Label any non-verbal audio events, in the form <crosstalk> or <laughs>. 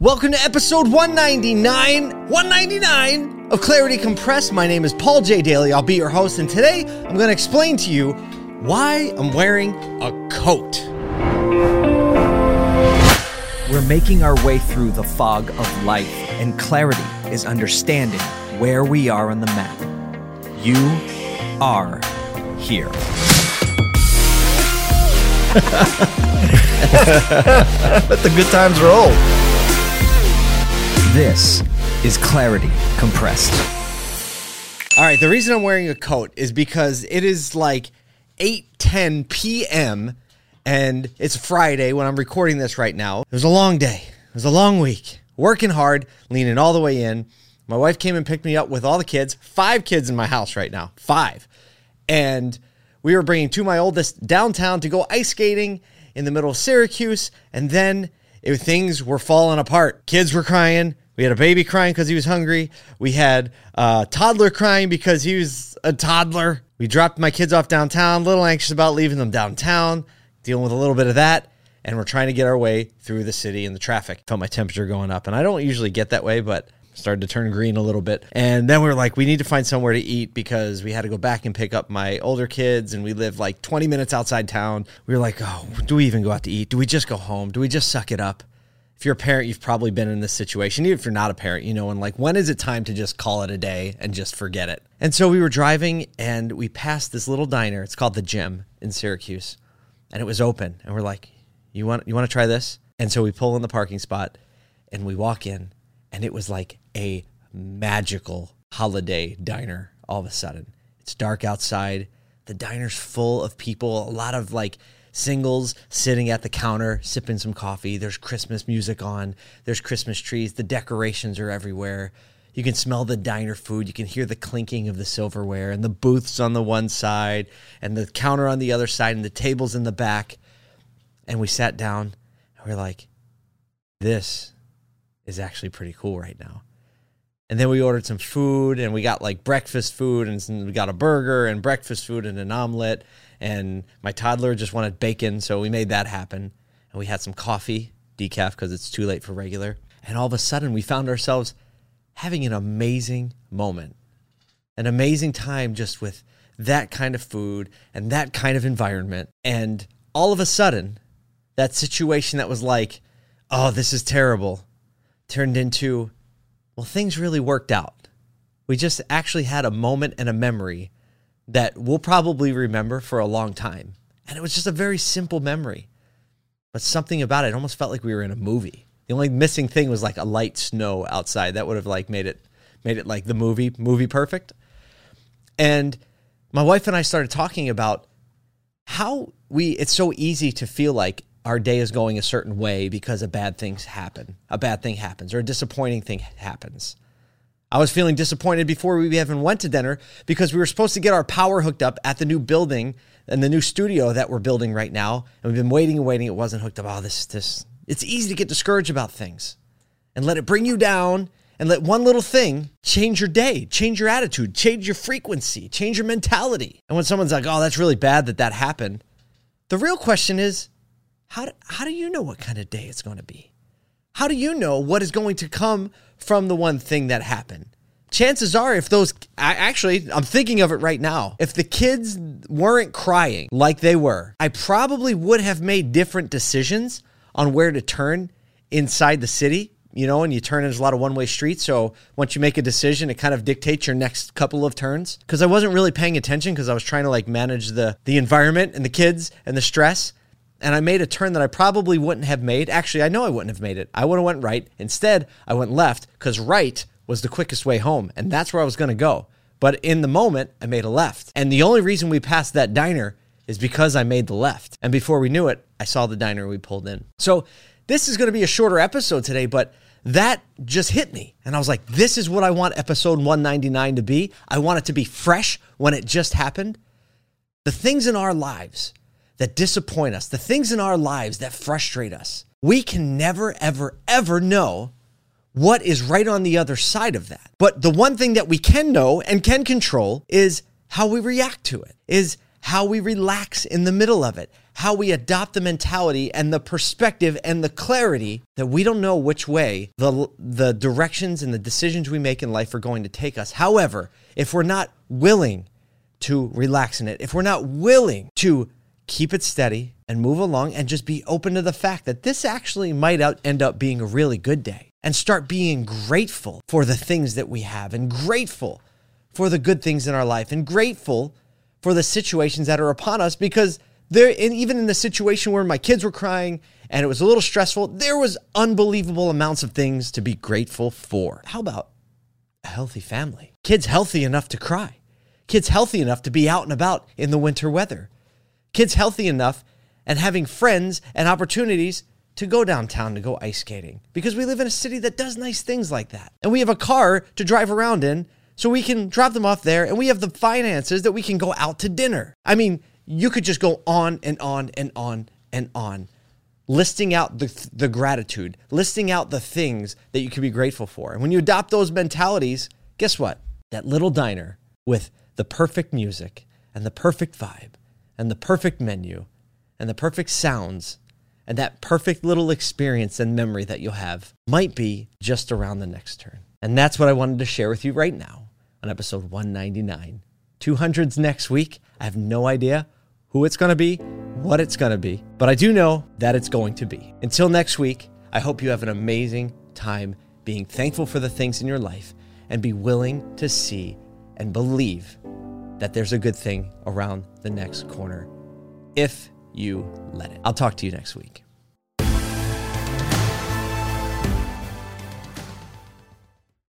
Welcome to episode 199, 199 of Clarity Compressed. My name is Paul J. Daly. I'll be your host, and today I'm going to explain to you why I'm wearing a coat. We're making our way through the fog of life, and clarity is understanding where we are on the map. You are here. <laughs> Let the good times roll. This is Clarity Compressed. All right, the reason I'm wearing a coat is because it is like 8:10 p.m. and it's Friday when I'm recording this right now. It was a long day. It was a long week. Working hard, leaning all the way in. My wife came and picked me up with all the kids. Five kids in my house right now. Five. And we were bringing two of my oldest downtown to go ice skating in the middle of Syracuse, and then it, things were falling apart. Kids were crying. We had a baby crying because he was hungry. We had a toddler crying because he was a toddler. We dropped my kids off downtown, a little anxious about leaving them downtown, dealing with a little bit of that. And we're trying to get our way through the city and the traffic. Felt my temperature going up. And I don't usually get that way, but started to turn green a little bit. And then we were like, we need to find somewhere to eat because we had to go back and pick up my older kids and we live like 20 minutes outside town. We were like, oh, do we even go out to eat? Do we just go home? Do we just suck it up? If you're a parent, you've probably been in this situation. Even if you're not a parent, you know, and like, when is it time to just call it a day and just forget it? And so we were driving and we passed this little diner. It's called the Gem in Syracuse, and it was open. And we're like, you want you want to try this? And so we pull in the parking spot and we walk in, and it was like a magical holiday diner all of a sudden. It's dark outside. The diner's full of people, a lot of like singles sitting at the counter sipping some coffee. There's Christmas music on, there's Christmas trees, the decorations are everywhere. You can smell the diner food, you can hear the clinking of the silverware, and the booths on the one side, and the counter on the other side, and the tables in the back. And we sat down and we're like, this is actually pretty cool right now. And then we ordered some food and we got like breakfast food and we got a burger and breakfast food and an omelet. And my toddler just wanted bacon, so we made that happen. And we had some coffee, decaf, because it's too late for regular. And all of a sudden, we found ourselves having an amazing moment, an amazing time just with that kind of food and that kind of environment. And all of a sudden, that situation that was like, oh, this is terrible, turned into, well, things really worked out. We just actually had a moment and a memory that we'll probably remember for a long time. And it was just a very simple memory. But something about it, it almost felt like we were in a movie. The only missing thing was like a light snow outside. That would have like made it made it like the movie, movie perfect. And my wife and I started talking about how we it's so easy to feel like our day is going a certain way because a bad things happen. A bad thing happens or a disappointing thing happens. I was feeling disappointed before we even went to dinner because we were supposed to get our power hooked up at the new building and the new studio that we're building right now. And we've been waiting and waiting. It wasn't hooked up. Oh, this, this, it's easy to get discouraged about things and let it bring you down and let one little thing change your day, change your attitude, change your frequency, change your mentality. And when someone's like, oh, that's really bad that that happened, the real question is, how do, how do you know what kind of day it's going to be? How do you know what is going to come from the one thing that happened? Chances are, if those I, actually, I'm thinking of it right now. If the kids weren't crying like they were, I probably would have made different decisions on where to turn inside the city. You know, and you turn, there's a lot of one way streets. So once you make a decision, it kind of dictates your next couple of turns. Because I wasn't really paying attention because I was trying to like manage the the environment and the kids and the stress and I made a turn that I probably wouldn't have made. Actually, I know I wouldn't have made it. I would have went right. Instead, I went left because right was the quickest way home, and that's where I was going to go. But in the moment, I made a left. And the only reason we passed that diner is because I made the left. And before we knew it, I saw the diner we pulled in. So this is going to be a shorter episode today, but that just hit me. And I was like, this is what I want episode 199 to be. I want it to be fresh when it just happened. The things in our lives that disappoint us, the things in our lives that frustrate us, we can never, ever, ever know what is right on the other side of that. But the one thing that we can know and can control is how we react to it, is how we relax in the middle of it, how we adopt the mentality and the perspective and the clarity that we don't know which way the, the directions and the decisions we make in life are going to take us. However, if we're not willing to relax in it, if we're not willing to keep it steady and move along and just be open to the fact that this actually might out, end up being a really good day and start being grateful for the things that we have and grateful for the good things in our life and grateful for the situations that are upon us because there and even in the situation where my kids were crying and it was a little stressful there was unbelievable amounts of things to be grateful for. How about a healthy family? Kids healthy enough to cry. Kids healthy enough to be out and about in the winter weather kids healthy enough and having friends and opportunities to go downtown to go ice skating because we live in a city that does nice things like that and we have a car to drive around in so we can drop them off there and we have the finances that we can go out to dinner. I mean, you could just go on and on and on and on listing out the, the gratitude, listing out the things that you can be grateful for. And when you adopt those mentalities, guess what? That little diner with the perfect music and the perfect vibe and the perfect menu and the perfect sounds and that perfect little experience and memory that you'll have might be just around the next turn. And that's what I wanted to share with you right now on episode 199. 200's next week. I have no idea who it's going to be, what it's going to be, but I do know that it's going to be. Until next week, I hope you have an amazing time being thankful for the things in your life and be willing to see and believe that there's a good thing around the next corner if you let it. I'll talk to you next week.